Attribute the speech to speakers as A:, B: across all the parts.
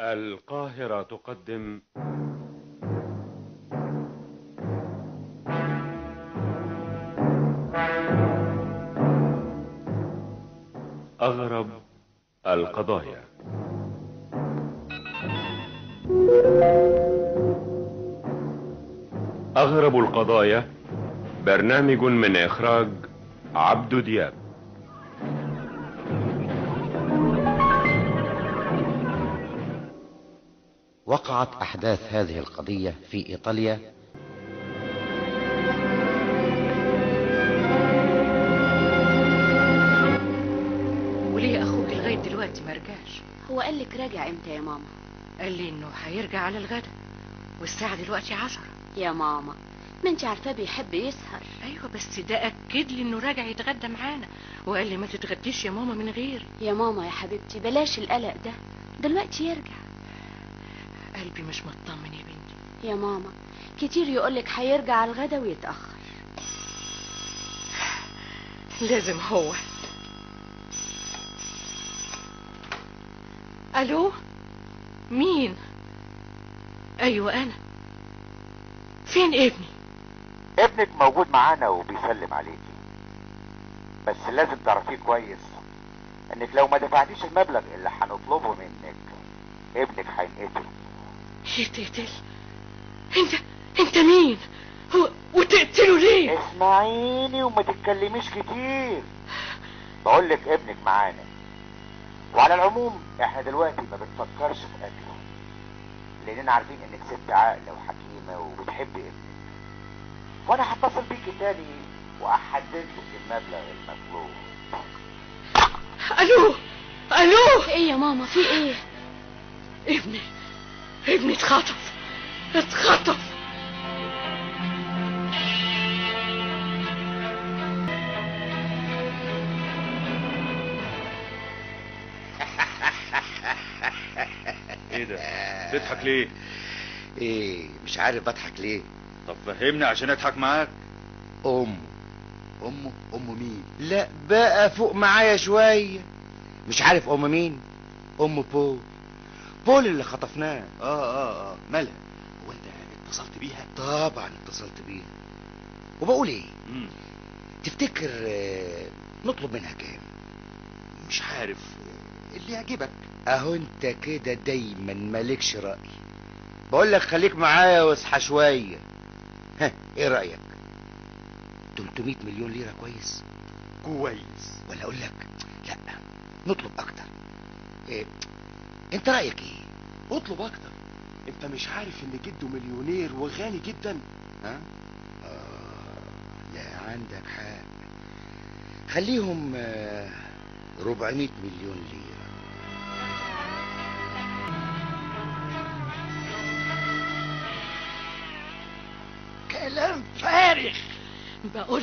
A: القاهرة تقدم. أغرب القضايا. أغرب القضايا. برنامج من إخراج عبد دياب.
B: وقعت أحداث هذه القضية في إيطاليا.
C: وليه أخوك لغاية دلوقتي ما رجعش.
D: هو قال لك راجع إمتى يا ماما؟
C: قال لي إنه هيرجع على الغدا والساعة دلوقتي عشرة.
D: يا ماما ما انت عارفاه بيحب يسهر.
C: أيوه بس ده أكد لي إنه راجع يتغدى معانا. وقال لي ما تتغديش يا ماما من غيري.
D: يا ماما يا حبيبتي بلاش القلق ده. دلوقتي يرجع.
C: قلبي مش مطمن يا بنتي.
D: يا ماما كتير يقولك هيرجع على الغدا ويتأخر.
C: لازم هو. ألو؟ مين؟ أيوه أنا. فين ابني؟
E: ابنك موجود معانا وبيسلم عليكي. بس لازم تعرفيه كويس إنك لو ما دفعتيش المبلغ اللي هنطلبه منك ابنك هينقتل.
C: يتقتل أنت أنت مين؟ هو وتقتله ليه؟
E: اسمعيني وما تتكلميش كتير. بقولك ابنك معانا. وعلى العموم إحنا دلوقتي ما بنفكرش في قتله. لأننا عارفين إنك ست عاقلة وحكيمة وبتحبي ابنك. وأنا هتصل بيكي تاني وأحدد لك المبلغ المطلوب.
C: ألو ألو.
D: إيه يا ماما؟ في إيه؟
C: ابني ابني اتخطف. اتخطف.
F: إيه ده؟ تضحك ليه؟
B: إيه مش عارف بضحك ليه.
F: طب فهمني عشان أضحك معاك.
B: أمه.
F: أمه؟ ام مين؟
B: لا بقى فوق معايا شوية. مش عارف أم مين؟ أم بول بول اللي خطفناه.
F: آه آه آه. مالها هو أنت اتصلت بيها؟
B: طبعا اتصلت بيها. وبقول إيه؟
F: مم.
B: تفتكر آه، نطلب منها كام؟
F: مش عارف. اللي يعجبك.
B: أهو أنت كده دايما مالكش رأي. بقول لك خليك معايا واصحى شوية. ها إيه رأيك؟ 300 مليون ليرة كويس؟
F: كويس.
B: ولا أقول لك لأ نطلب أكتر. إيه؟ انت رأيك إيه؟
F: اطلب أكتر. انت مش عارف ان جده مليونير وغني جدا.
B: ها؟ آه لا عندك حق. خليهم آه 400 مليون ليرة.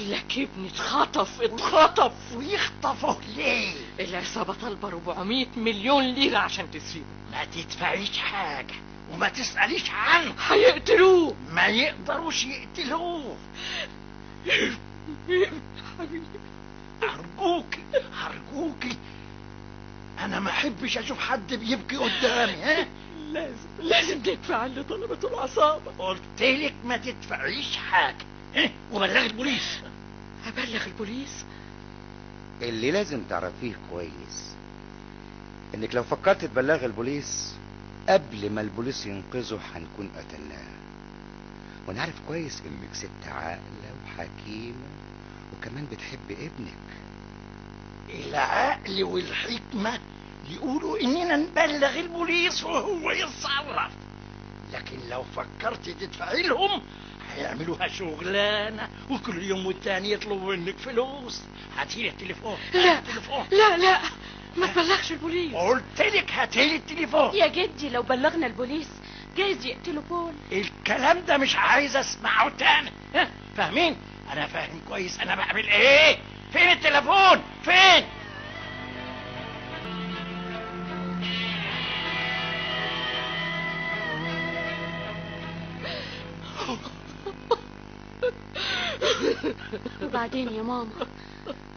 C: بقول لك ابني اتخطف اتخطف.
G: ويخطفه ليه؟
C: العصابة طالبة 400 مليون ليرة عشان تسيبه.
G: ما تدفعيش حاجة وما تسأليش عنه.
C: هيقتلوه.
G: ما يقدروش يقتلوه.
C: حبيبي
G: أرجوكي أرجوكي أنا ما أحبش أشوف حد بيبكي قدامي ها؟
C: لازم لازم ندفع اللي طلبته العصابة.
G: قلتلك ما تدفعيش حاجة ها؟ وبلغ
C: هبلغ البوليس؟
B: اللي لازم تعرفيه كويس إنك لو فكرت تبلغ البوليس قبل ما البوليس ينقذه هنكون قتلناه. وأنا عارف كويس إنك ست عاقلة وحكيمة وكمان بتحب ابنك.
G: العقل والحكمة يقولوا إننا نبلغ البوليس وهو يتصرف. لكن لو فكرت تدفعي لهم هيعملوها شغلانة وكل يوم والتاني يطلبوا منك فلوس. هاتيلي التليفون
C: لا
G: التليفون.
C: لا لا ما تبلغش البوليس.
G: قلت لك هاتيلي التليفون.
D: يا جدي لو بلغنا البوليس جايز يقتلوا بول
G: الكلام ده مش عايز أسمعه تاني. فاهمين؟ أنا فاهم كويس أنا بعمل إيه؟ فين التليفون؟ فين؟
D: وبعدين يا ماما.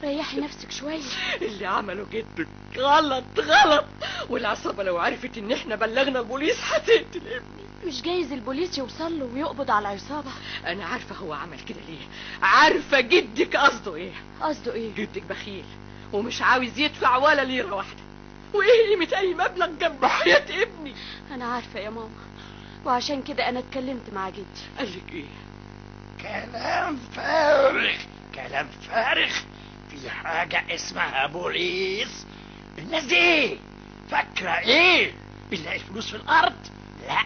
D: ريحي نفسك شوية.
C: اللي عمله جدك غلط غلط. والعصابة لو عرفت إن إحنا بلغنا البوليس هتقتل ابني.
D: مش جايز البوليس يوصل له ويقبض على العصابة.
C: أنا عارفة هو عمل كده ليه. عارفة جدك قصده إيه.
D: قصده إيه؟
C: جدك بخيل ومش عاوز يدفع ولا ليرة واحدة. وإيه قيمة اي مبلغ جنب حياة ابني؟
D: أنا عارفة يا ماما. وعشان كده أنا اتكلمت مع جدي.
C: قالك إيه؟
G: كلام فارغ. كلام فارغ. في حاجة اسمها بوليس الناس دي إيه فاكرة إيه؟ بنلاقي فلوس في الأرض؟ لا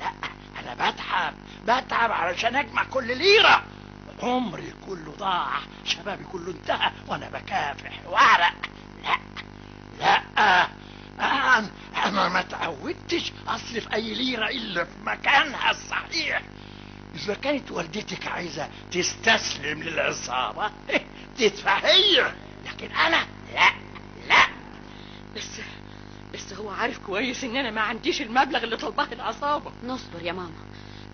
G: لا أنا بتعب بتعب علشان أجمع كل ليرة. عمري كله ضاع شبابي كله انتهى وأنا بكافح واعرق لا لا أنا أنا ما تعودتش أصرف أي ليرة إلا في مكانها الصحيح. إذا كانت والدتك عايزة تستسلم للعصابة تدفع هي. لكن أنا لا لا.
C: بس بس هو عارف كويس إن أنا ما عنديش المبلغ اللي طلباه العصابة.
D: نصبر يا ماما.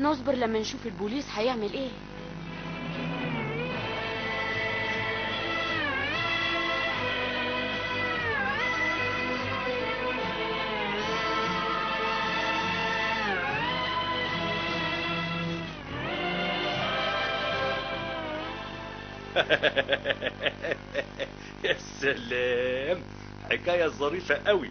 D: نصبر لما نشوف البوليس هيعمل إيه.
H: يا سلام حكاية ظريفة قوي.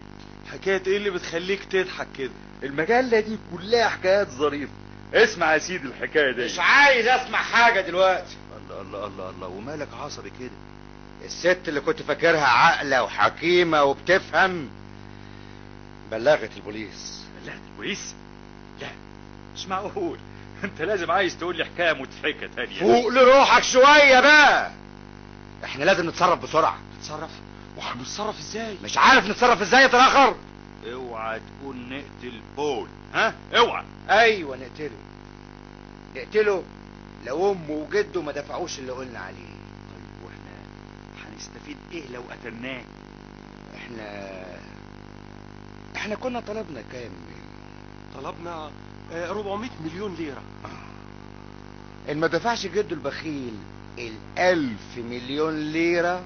F: حكاية إيه اللي بتخليك تضحك كده؟
H: المجلة دي كلها حكايات ظريفة. اسمع يا سيدي الحكاية دي.
B: مش عايز أسمع حاجة دلوقتي.
H: الله الله الله الله. ومالك عصبي كده؟
B: الست اللي كنت فاكرها عاقلة وحكيمة وبتفهم. بلغت البوليس.
H: لا البوليس؟ لا مش معقول. انت لازم عايز تقول لي حكاية مضحكة تانية.
B: فوق لروحك شوية بقى. إحنا لازم نتصرف بسرعة.
F: نتصرف؟ وهنتصرف إزاي؟
B: مش عارف نتصرف إزاي يا تراخر
H: اوعى تقول نقتل بول. ها؟ اوعى.
B: أيوه نقتله. نقتله لو امه وجده ما دفعوش اللي قلنا عليه.
H: طيب وإحنا هنستفيد إيه لو قتلناه؟
B: إحنا إحنا كنا طلبنا كام؟
F: طلبنا 400 مليون ليرة.
B: إن ما دفعش جده البخيل الالف مليون ليرة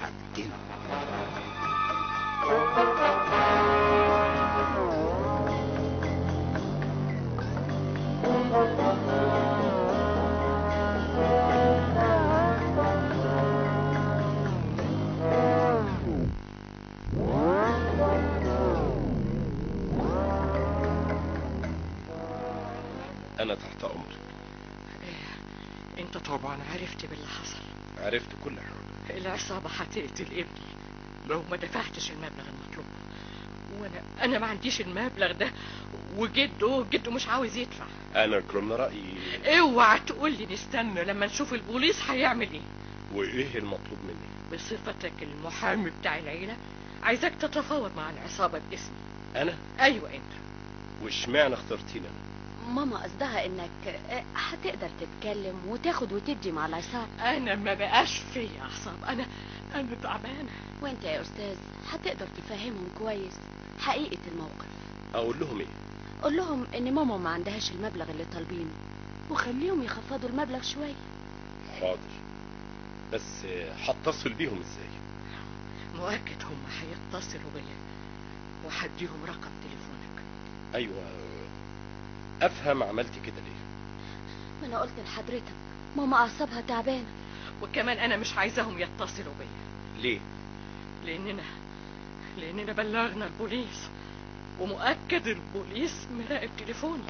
B: هقتله
C: طبعا عرفت باللي حصل.
I: عرفت كل حاجة.
C: العصابة هتقتل ابني. لو ما دفعتش المبلغ المطلوب. وأنا أنا ما عنديش المبلغ ده. وجده جده مش عاوز يدفع.
I: أنا كنا رأيي.
C: اوعى تقول لي نستنى لما نشوف البوليس هيعمل إيه.
I: وإيه المطلوب مني؟
C: بصفتك المحامي بتاع العيلة عايزك تتفاوض مع العصابة باسمي.
I: أنا؟
C: أيوه أنت.
I: وإشمعنى اخترتيني أنا؟
D: ماما قصدها إنك آه، هتقدر تتكلم وتاخد وتدي مع العصابة
C: أنا ما بقاش فيا اعصاب أنا أنا تعبانة.
D: وأنت يا أستاذ هتقدر تفهمهم كويس حقيقة الموقف.
I: أقول لهم إيه؟
D: قول لهم إن ماما ما عندهاش المبلغ اللي طالبينه وخليهم يخفضوا المبلغ شوية
I: حاضر. بس هتصل بيهم إزاي؟
C: مؤكد هم هيتصلوا بيا وهديهم رقم تليفونك.
I: أيوه. أفهم عملت كده ليه؟
D: ما أنا قلت لحضرتك ماما أعصابها تعبانة.
C: وكمان أنا مش عايزاهم يتصلوا بيا.
I: ليه؟
C: لأننا لأننا بلغنا البوليس ومؤكد البوليس مراقب تليفوني.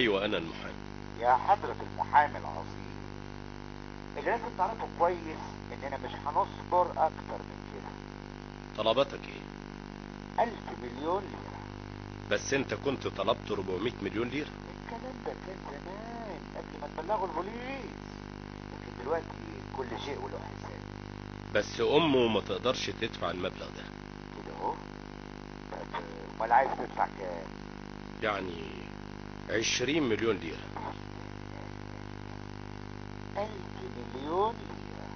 I: أيوه أنا المحامي.
E: يا حضرة المحامي العظيم اللي لازم تعرفه كويس إننا مش هنصبر أكتر من كده.
I: طلباتك إيه؟
E: ألف مليون ليرة.
I: بس أنت كنت طلبت 400 مليون ليرة.
E: الكلام ده كان زمان قبل ما تبلغوا البوليس. لكن دلوقتي كل شيء وله حساب.
I: بس أمه ما تقدرش تدفع المبلغ ده.
E: كده أهو. أمال عايز تدفع كام؟
I: يعني عشرين مليون ليرة
E: ألف مليون ليرة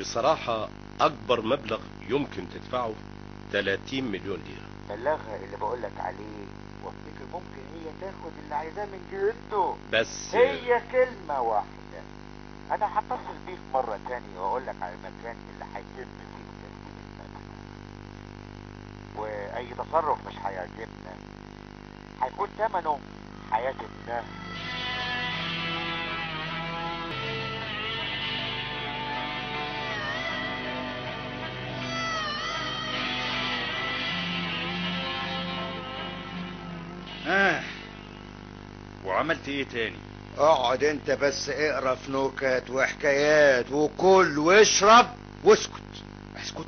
I: بصراحة أكبر مبلغ يمكن تدفعه 30 مليون ليرة
E: بلغها اللي بقولك عليه. وافتكر ممكن هي تاخد اللي عايزاه من جهته
I: بس
E: هي كلمة واحدة. أنا هتصل بيك مرة تانية وأقول لك على المكان اللي هيتم فيه تسليم المبلغ وأي تصرف مش هيعجبنا. هيكون ثمنه حياة ابنها
H: آه. وعملت إيه تاني؟
B: اقعد أنت بس اقرأ في نكت وحكايات وكل واشرب واسكت.
H: أسكت؟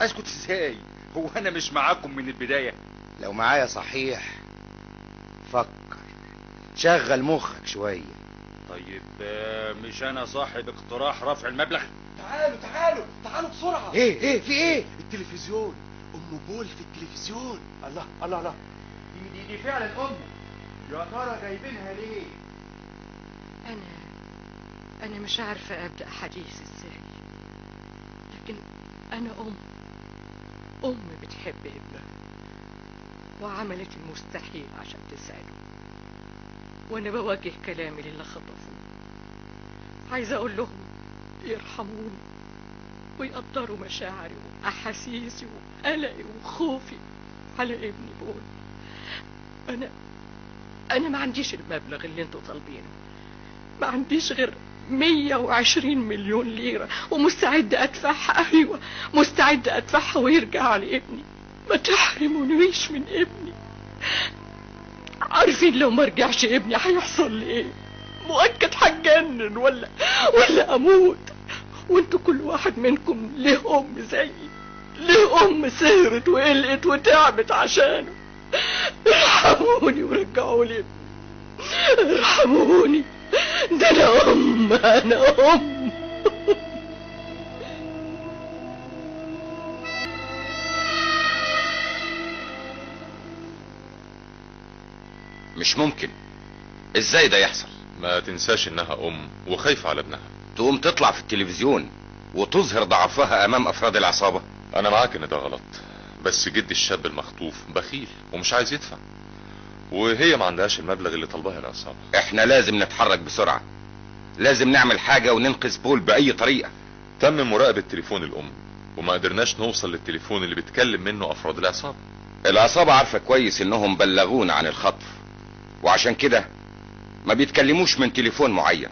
H: أسكت إزاي؟ هو أنا مش معاكم من البداية.
B: لو معايا صحيح فكر. شغل مخك شوية
H: طيب آه، مش أنا صاحب اقتراح رفع المبلغ.
F: تعالوا تعالوا تعالوا بسرعة.
B: إيه إيه في إيه؟
F: التلفزيون. أم بول في التلفزيون. الله الله الله. دي دي, دي فعلا أم. يا ترى جايبينها ليه؟
C: أنا أنا مش عارفة أبدأ حديث إزاي. لكن أنا أم. أم بتحب ابنها. وعملت المستحيل عشان تساعده. وأنا بوجه كلامي للي خطفوه عايزة أقول لهم يرحموني ويقدروا مشاعري وأحاسيسي وقلقي وخوفي على ابني بول. أنا أنا ما عنديش المبلغ اللي أنتوا طالبينه. ما عنديش غير 120 مليون ليرة ومستعدة أدفعها. أيوة مستعدة أدفعها ويرجع لابني. ما تحرمونيش من ابني. عارفين لو ما رجعش ابني هيحصل لي إيه؟ مؤكد هتجنن ولا ولا أموت. وانتوا كل واحد منكم له ام زيي له ام سهرت وقلقت وتعبت عشانه. ارحموني ورجعوا لي ارحموني. ده أنا ام أنا ام.
J: مش ممكن. إزاي ده يحصل؟
A: ما تنساش إنها أم وخايفة على ابنها.
J: تقوم تطلع في التلفزيون وتظهر ضعفها أمام أفراد العصابة.
A: أنا معاك إن ده غلط بس جدي الشاب المخطوف بخيل ومش عايز يدفع. وهي ما عندهاش المبلغ اللي طلبها العصابة.
J: إحنا لازم نتحرك بسرعة. لازم نعمل حاجة وننقذ بول بأي طريقة.
A: تم مراقبة تليفون الأم وما قدرناش نوصل للتليفون اللي بيتكلم منه أفراد العصابة.
J: العصابة عارفة كويس إنهم بلغونا عن الخطف. وعشان كده ما بيتكلموش من تليفون معين.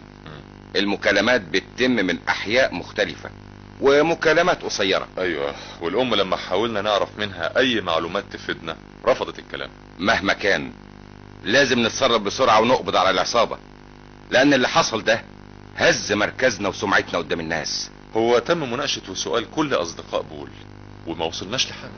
J: المكالمات بتتم من أحياء مختلفة ومكالمات قصيرة.
A: أيوه والأم لما حاولنا نعرف منها أي معلومات تفيدنا رفضت الكلام.
J: مهما كان لازم نتصرف بسرعة ونقبض على العصابة لأن اللي حصل ده هز مركزنا وسمعتنا قدام الناس.
A: هو تم مناقشة وسؤال كل أصدقاء بول وما وصلناش لحاجة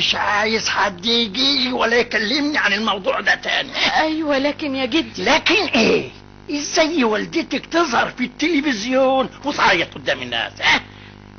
G: مش عايز حد يجي لي ولا يكلمني عن الموضوع ده تاني.
D: أيوه لكن يا جدي.
G: لكن إيه؟ إزاي والدتك تظهر في التلفزيون وتعيط قدام الناس؟ ها؟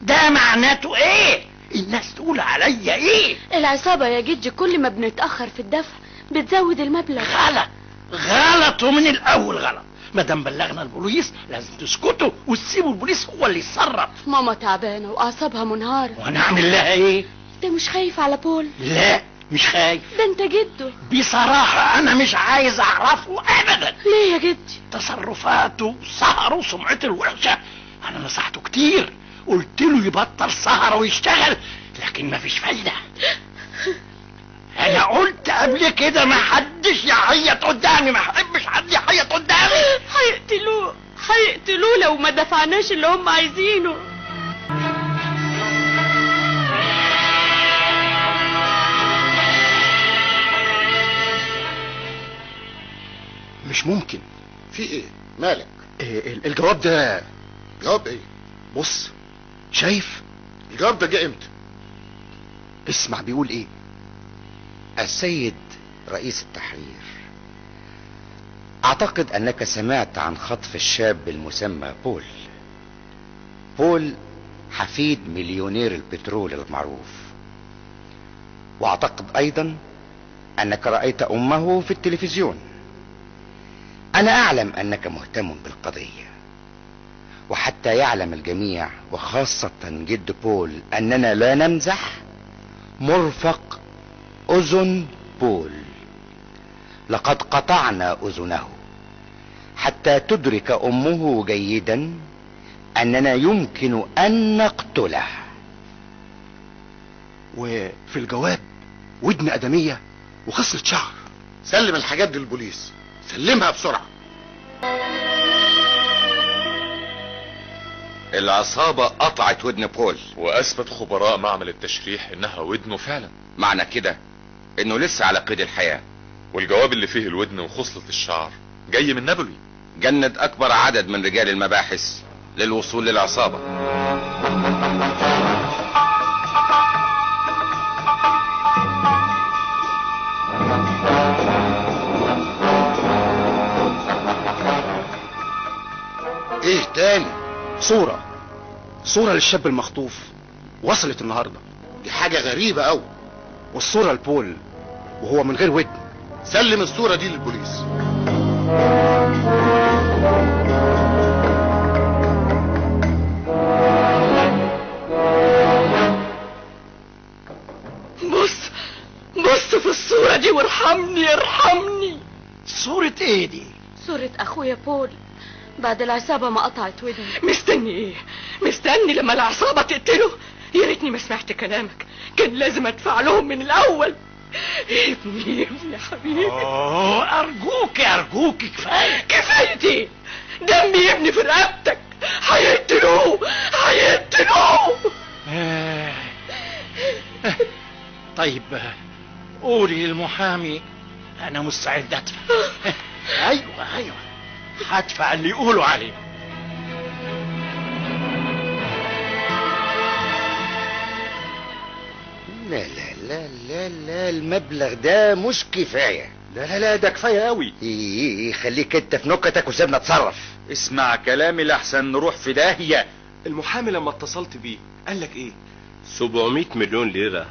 G: ده معناته إيه؟ الناس تقول عليا إيه؟
D: العصابة يا جدي كل ما بنتأخر في الدفع بتزود المبلغ.
G: غلط. غلط ومن الأول غلط. ما دام بلغنا البوليس لازم تسكتوا وتسيبوا البوليس هو اللي يتصرف.
D: ماما تعبانة وأعصابها منهارة.
G: وأنا اعمل لها إيه؟
D: انت مش خايف على بول؟
G: لا مش خايف.
D: ده انت جده
G: بصراحة أنا مش عايز أعرفه ابدا.
D: ليه يا جدي؟
G: تصرفاته سهره وسمعته الوحشة. أنا نصحته كتير. قلت له يبطل سهر ويشتغل لكن مفيش فايدة. أنا قلت قبل كده ما حدش يعيط قدامي ما أحبش حد يعيط قدامي.
D: هيقتلوه هيقتلوه لو ما دفعناش اللي هم عايزينه.
F: مش ممكن.
B: في إيه؟ مالك؟
F: إيه ال- الجواب ده
K: جواب إيه؟
F: بص شايف؟
K: الجواب ده جه إمتى؟
F: اسمع بيقول إيه؟
B: السيد رئيس التحرير. أعتقد أنك سمعت عن خطف الشاب المسمى بول. بول حفيد مليونير البترول المعروف. وأعتقد أيضا أنك رأيت أمه في التلفزيون. أنا أعلم أنك مهتم بالقضية وحتى يعلم الجميع وخاصة جد بول أننا لا نمزح. مرفق أذن بول. لقد قطعنا أذنه. حتى تدرك أمه جيدا أننا يمكن أن نقتله.
F: وفي الجواب ودن أدمية وخصلة شعر.
K: سلم الحاجات دي للبوليس. سلمها بسرعة.
J: العصابة قطعت ودن بول.
A: وأثبت خبراء معمل التشريح إنها ودنه فعلا.
J: معنى كده إنه لسه على قيد الحياة.
A: والجواب اللي فيه الودن وخصلة الشعر. جاي من نابولي.
J: جند أكبر عدد من رجال المباحث للوصول للعصابة.
K: تاني
F: صورة. صورة للشاب المخطوف. وصلت النهاردة.
K: دي حاجة غريبة قوي
F: والصورة لبول وهو من غير ودن.
K: سلم الصورة دي للبوليس.
C: بص. بص في الصورة دي وارحمني ارحمني.
G: صورة إيه دي؟
D: صورة أخويا بول. بعد العصابة ما قطعت ودني.
C: مستني إيه؟ مستني لما العصابة تقتله؟ يا ريتني ما سمعت كلامك. كان لازم أدفع لهم من الأول. ابني ابني يا حبيبي.
G: أوه أرجوك أرجوك كفاية.
C: كفايتي. دمي يا ابني في رقبتك. هيقتلوه هيقتلوه.
G: آه. آه. طيب آه، قولي للمحامي أنا مستعد أدفع. أيوه أيوه. هدفع اللي يقولوا عليه
B: لا لا لا لا لا المبلغ ده مش كفاية.
H: لا لا لا ده كفاية قوي
B: إيه خليك أنت في نكتك وسيبنا أتصرف.
H: اسمع كلامي لحسن نروح في داهية.
F: المحامي لما اتصلت بيه قال لك إيه؟
I: 700 مليون ليرة.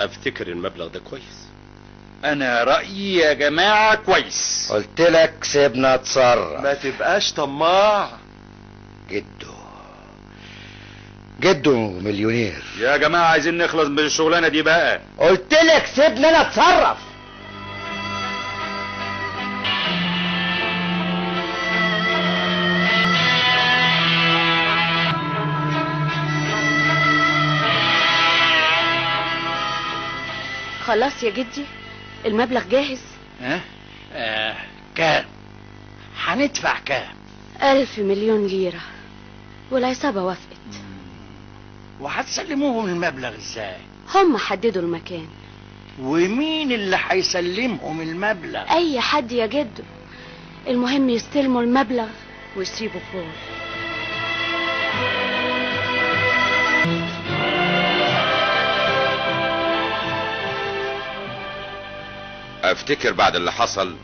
I: أفتكر المبلغ ده كويس.
H: أنا رأيي يا جماعة كويس.
B: قلت لك سيبنا اتصرف.
F: ما تبقاش طماع.
B: جده جده مليونير.
H: يا جماعة عايزين نخلص من الشغلانة دي بقى.
B: قلت لك سيبنا أنا اتصرف.
D: خلاص يا جدي. المبلغ جاهز؟
G: ها؟ آه. كام؟ هندفع كام؟
D: ألف مليون ليرة. والعصابة وافقت.
G: وهتسلموهم المبلغ إزاي؟
D: هم حددوا المكان.
G: ومين اللي هيسلمهم المبلغ؟
D: أي حد يا جدو المهم يستلموا المبلغ ويسيبوا بول
J: أفتكر بعد اللي حصل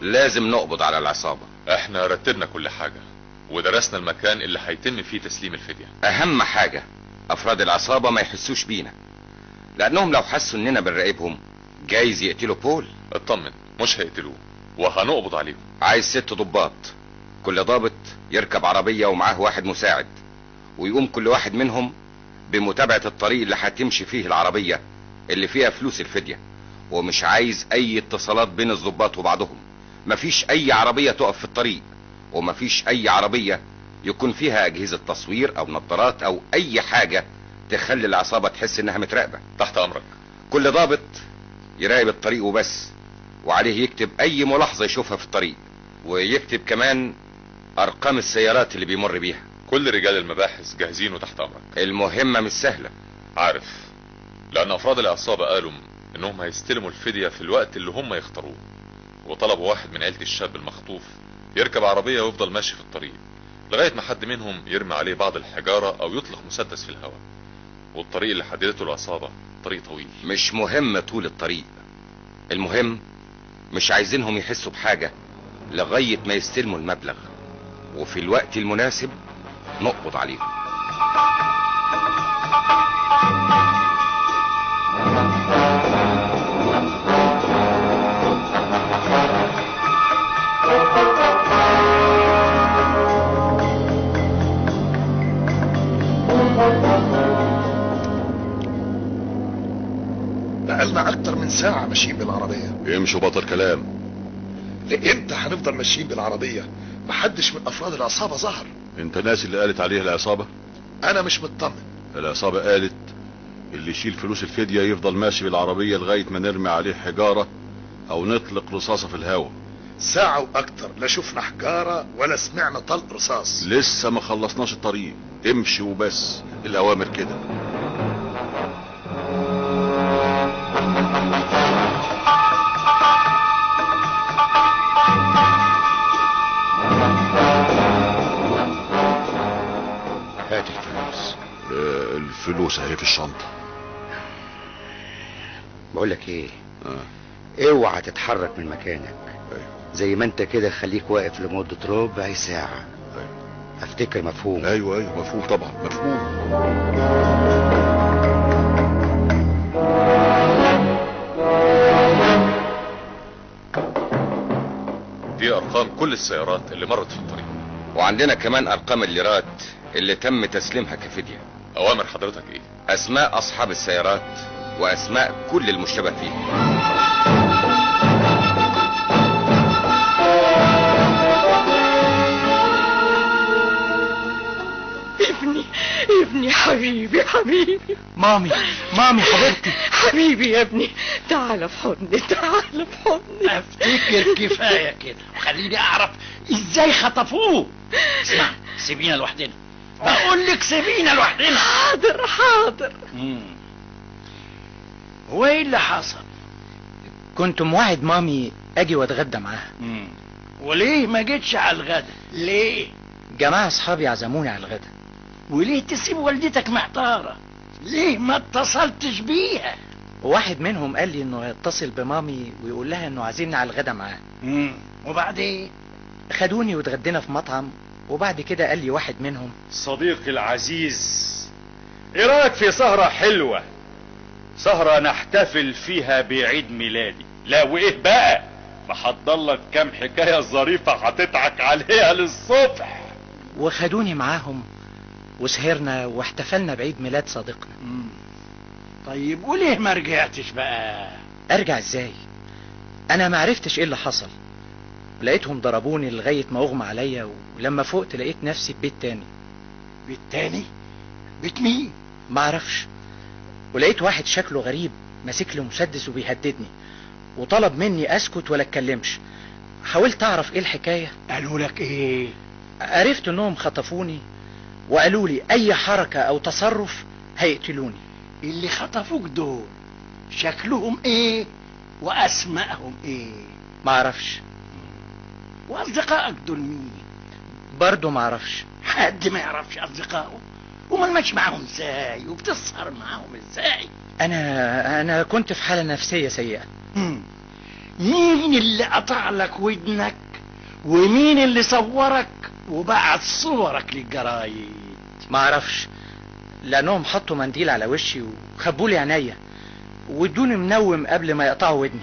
J: لازم نقبض على العصابة.
A: إحنا رتبنا كل حاجة ودرسنا المكان اللي هيتم فيه تسليم الفدية.
J: أهم حاجة أفراد العصابة ما يحسوش بينا لأنهم لو حسوا إننا بنراقبهم جايز يقتلوا بول.
A: اطمن مش هيقتلوه وهنقبض عليهم.
J: عايز ست ضباط كل ضابط يركب عربية ومعاه واحد مساعد ويقوم كل واحد منهم بمتابعة الطريق اللي هتمشي فيه العربية اللي فيها فلوس الفدية. ومش عايز أي اتصالات بين الضباط وبعضهم. مفيش أي عربية تقف في الطريق ومفيش أي عربية يكون فيها أجهزة تصوير أو نظارات أو أي حاجة تخلي العصابة تحس إنها متراقبة.
A: تحت أمرك.
J: كل ضابط يراقب الطريق وبس وعليه يكتب أي ملاحظة يشوفها في الطريق ويكتب كمان أرقام السيارات اللي بيمر بيها.
A: كل رجال المباحث جاهزين وتحت أمرك.
J: المهمة مش سهلة.
A: عارف لأن أفراد العصابة قالوا إنهم هيستلموا الفدية في الوقت اللي هم يختاروه. وطلبوا واحد من عيلة الشاب المخطوف يركب عربية ويفضل ماشي في الطريق لغاية ما حد منهم يرمي عليه بعض الحجارة أو يطلق مسدس في الهواء. والطريق اللي حددته العصابة طريق طويل.
J: مش مهم طول الطريق. المهم مش عايزينهم يحسوا بحاجة لغاية ما يستلموا المبلغ. وفي الوقت المناسب نقبض عليهم.
L: ماشيين بالعربية.
K: امشوا بطل كلام.
L: لإمتى هنفضل ماشيين بالعربية؟ محدش من أفراد العصابة ظهر.
K: أنت ناسي اللي قالت عليه العصابة؟
L: أنا مش مطمن.
K: العصابة قالت اللي يشيل فلوس الفدية يفضل ماشي بالعربية لغاية ما نرمي عليه حجارة أو نطلق رصاصة في الهواء.
L: ساعة وأكتر لا شفنا حجارة ولا سمعنا طلق رصاص.
K: لسه ما خلصناش الطريق. امشي وبس. الأوامر كده.
B: الفلوس
K: اهي في الشنطة.
B: بقول لك إيه؟
K: آه.
B: اوعى تتحرك من مكانك. زي ما انت كده خليك واقف لمدة ربع ساعة. افتكر مفهوم.
K: أيوه أيوه مفهوم طبعا مفهوم.
A: دي أرقام كل السيارات اللي مرت في الطريق.
J: وعندنا كمان أرقام الليرات اللي تم تسليمها كفدية
A: أوامر حضرتك إيه؟
J: أسماء أصحاب السيارات وأسماء كل المشتبه فيهم
C: ابني ابني حبيبي حبيبي.
G: مامي مامي حبيبتي
C: حبيبي يا ابني تعال في حضني تعال في حضني.
G: أفتكر كفاية كده. وخليني أعرف إزاي خطفوه. اسمع سيبينا لوحدنا. بقول لك سيبينا لوحدنا.
C: حاضر حاضر.
G: هو إيه اللي حصل؟
M: كنت موعد مامي أجي وأتغدى معاها.
G: وليه ما جيتش على الغدا؟ ليه؟
M: جماعة أصحابي عزموني على الغدا.
G: وليه تسيب والدتك محتارة؟ ليه ما اتصلتش بيها؟
M: وواحد منهم قال لي إنه هيتصل بمامي ويقول لها إنه عازمني على الغدا معاه.
G: وبعدين؟
M: خدوني واتغدينا في مطعم وبعد كده قال لي واحد منهم
H: صديقي العزيز إيه رأيك في سهرة حلوة؟ سهرة نحتفل فيها بعيد ميلادي. لا وإيه بقى؟ محضر لك كام حكاية ظريفة هتضحك عليها للصبح.
M: وخدوني معاهم وسهرنا واحتفلنا بعيد ميلاد صديقنا.
G: طيب وليه ما رجعتش بقى؟
M: أرجع إزاي؟ أنا ما عرفتش إيه اللي حصل. لقيتهم ضربوني لغاية ما أغمى عليا ولما فقت لقيت نفسي في بيت تاني.
G: بيت تاني؟ بيت مين؟
M: ما أعرفش. ولقيت واحد شكله غريب ماسك لي مسدس وبيهددني وطلب مني أسكت ولا أتكلمش. حاولت أعرف إيه الحكاية؟
G: قالوا لك إيه؟
M: عرفت إنهم خطفوني وقالوا لي أي حركة أو تصرف هيقتلوني.
G: اللي خطفوك دول شكلهم إيه وأسمائهم إيه؟
M: ما أعرفش.
G: وأصدقائك دول مين؟
M: برضو ما أعرفش.
G: حد ما يعرفش أصدقائه؟ وما ماشي معاهم إزاي؟ وبتسهر معاهم إزاي؟
M: أنا أنا كنت في حالة نفسية سيئة.
G: مم. مين اللي قطع لك ودنك؟ ومين اللي صورك؟ وبعت صورك للجرايد.
M: ما أعرفش. لأنهم حطوا منديل على وشي وخبوا لي عينيا وادوني منوم قبل ما يقطعوا ودني.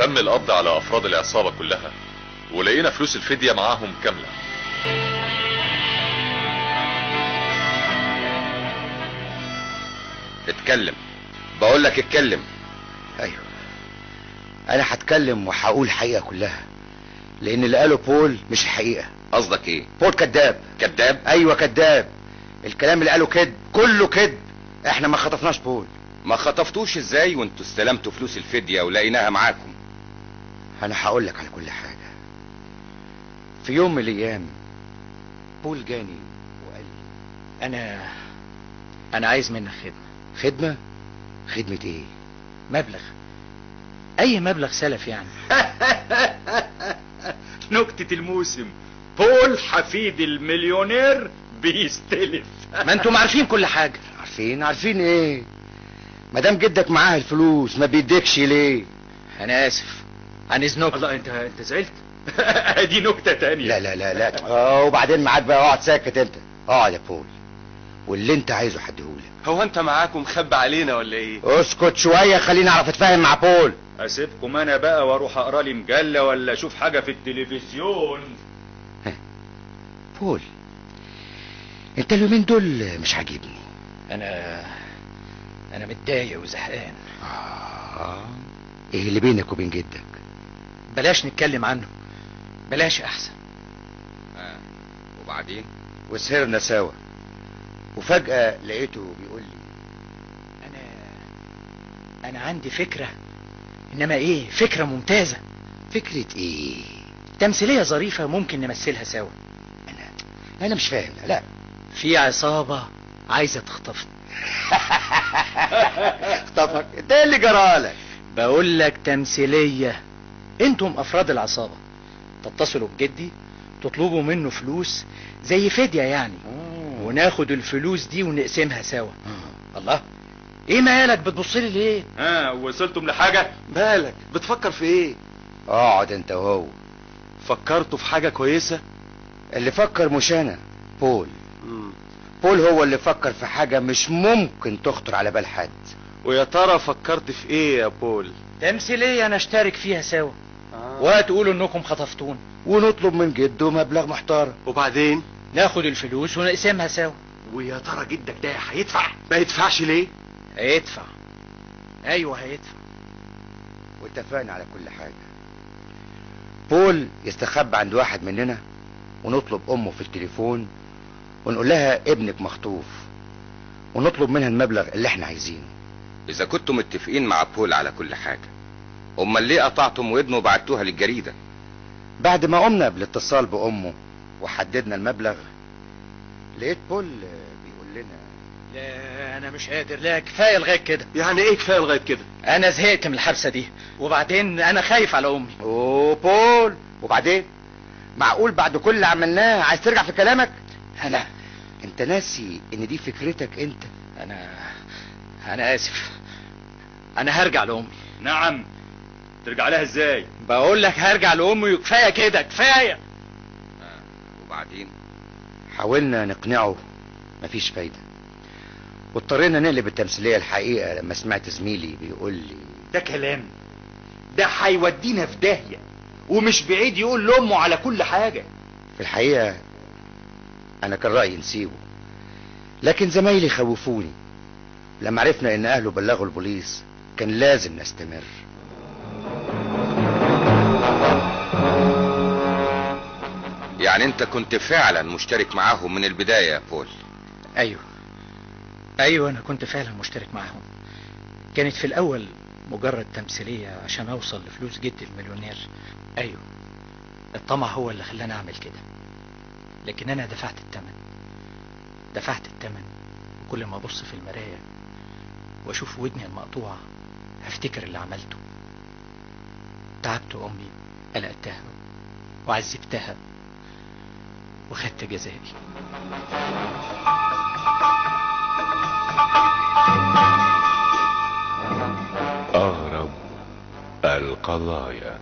A: تم القبض على أفراد العصابة كلها ولقينا فلوس الفدية معاهم كاملة.
J: اتكلم. بقول لك اتكلم.
B: أيوه. أنا هتكلم وهقول الحقيقة كلها لأن اللي قاله بول مش الحقيقة
J: قصدك إيه؟
B: بول كذاب.
J: كذاب؟
B: أيوه كذاب. الكلام اللي قاله كذب. كله كذب. إحنا ما خطفناش بول.
J: ما خطفتوش إزاي؟ وانتوا استلمتوا فلوس الفدية ولقيناها معاكم.
B: أنا هقول لك على كل حاجة. في يوم من الأيام بول جاني وقال لي
M: أنا أنا عايز منك خدمة.
B: خدمة؟ خدمة إيه؟
M: مبلغ. أي مبلغ سلف يعني.
H: نكتة الموسم. بول حفيد المليونير بيستلف.
M: ما أنتم عارفين كل حاجة.
B: عارفين؟ عارفين إيه؟ مدام جدك معاه الفلوس ما بيديكش ليه؟
M: أنا آسف. عن اذنكم
H: الله انت أنت زعلت؟ دي نكتة تانية.
B: لا لا لا لا. آه وبعدين معاك بقى اقعد ساكت أنت. اقعد يا بول. واللي أنت عايزه هديهولك.
I: هو أنت معاك ومخبي علينا ولا إيه؟
B: اسكت شوية خليني أعرف أتفاهم مع بول.
H: أسيبكم أنا بقى وأروح أقرأ لي مجلة ولا أشوف حاجة في التلفزيون؟
B: بول أنت اليومين دول مش عاجبني.
M: أنا أنا متضايق وزهقان.
B: آه. إيه اللي بينك وبين جدك؟
M: بلاش نتكلم عنه. بلاش أحسن.
J: آه. وبعدين؟
B: وسهرنا سوا. وفجأة لقيته بيقول لي
M: أنا أنا عندي فكرة. إنما إيه؟ فكرة ممتازة.
B: فكرة إيه؟
M: تمثيلية ظريفة ممكن نمثلها سوا.
B: أنا أنا مش فاهم لا.
M: في عصابة عايزة تخطفني.
B: اخطفك إيه اللي جرالك.
M: بقول لك تمثيلية. أنتم افراد العصابة. تتصلوا بجدي تطلبوا منه فلوس زي فدية يعني. وناخد الفلوس دي ونقسمها سوا. الله. إيه مالك؟ بتبص لي ليه؟
H: ها وصلتم لحاجة؟
I: بالك بتفكر في إيه؟
B: اقعد انت وهو.
I: فكرتوا في حاجة كويسة؟
B: اللي فكر مش أنا بول. بول هو اللي فكر في حاجة مش ممكن تخطر على بال حد.
I: ويا ترى فكرت في إيه يا بول؟
M: تمثيلية نشترك فيها سوا. وهتقولوا انكم خطفتون.
B: ونطلب من جده مبلغ محترم.
I: وبعدين؟
M: ناخد الفلوس ونقسمها سوا.
I: ويا ترى جدك ده هيدفع؟ ما يدفعش ليه؟
M: هيدفع. أيوه هيدفع.
B: واتفقنا على كل حاجة. بول يستخبى عند واحد مننا ونطلب أمه في التليفون ونقول لها ابنك مخطوف. ونطلب منها المبلغ اللي إحنا عايزينه.
J: إذا كنتم متفقين مع بول على كل حاجة. أمال ليه قطعتم ودنه وبعتوها للجريدة؟
B: بعد ما قمنا بالاتصال بأمه وحددنا المبلغ لقيت بول بيقول لنا
M: لا أنا مش قادر لا كفاية لغاية كده.
I: يعني إيه كفاية لغاية كده؟
M: أنا زهقت من الحبسة دي وبعدين أنا خايف على أمي.
B: أوه بول وبعدين؟ معقول بعد كل اللي عملناه عايز ترجع في كلامك؟
M: أنا
B: أنت ناسي إن دي فكرتك أنت.
M: أنا أنا آسف. أنا هرجع لأمي.
H: نعم. ترجع لها إزاي؟
M: بقول لك هرجع لامي وكفايه كده كفاية.
J: وبعدين؟
B: حاولنا نقنعه مفيش فايدة. واضطرينا نقلب التمثيلية الحقيقة لما سمعت زميلي بيقول لي
F: ده كلام ده هيودينا في داهية ومش بعيد يقول لأمه على كل حاجة.
B: في الحقيقة أنا كان رأيي نسيبه. لكن زمايلي خوفوني. لما عرفنا إن أهله بلغوا البوليس كان لازم نستمر.
J: يعني انت كنت فعلا مشترك معاهم من البداية يا بول.
M: أيوه. أيوه أنا كنت فعلا مشترك معاهم. كانت في الأول مجرد تمثيلية عشان أوصل لفلوس جدي المليونير. أيوه. الطمع هو اللي خلاني أعمل كده. لكن أنا دفعت الثمن دفعت الثمن وكل ما أبص في المراية وأشوف ودني المقطوعة هفتكر اللي عملته. تعبت أمي قلقتها وعذبتها. وخدت جزائي
N: أغرب القضايا.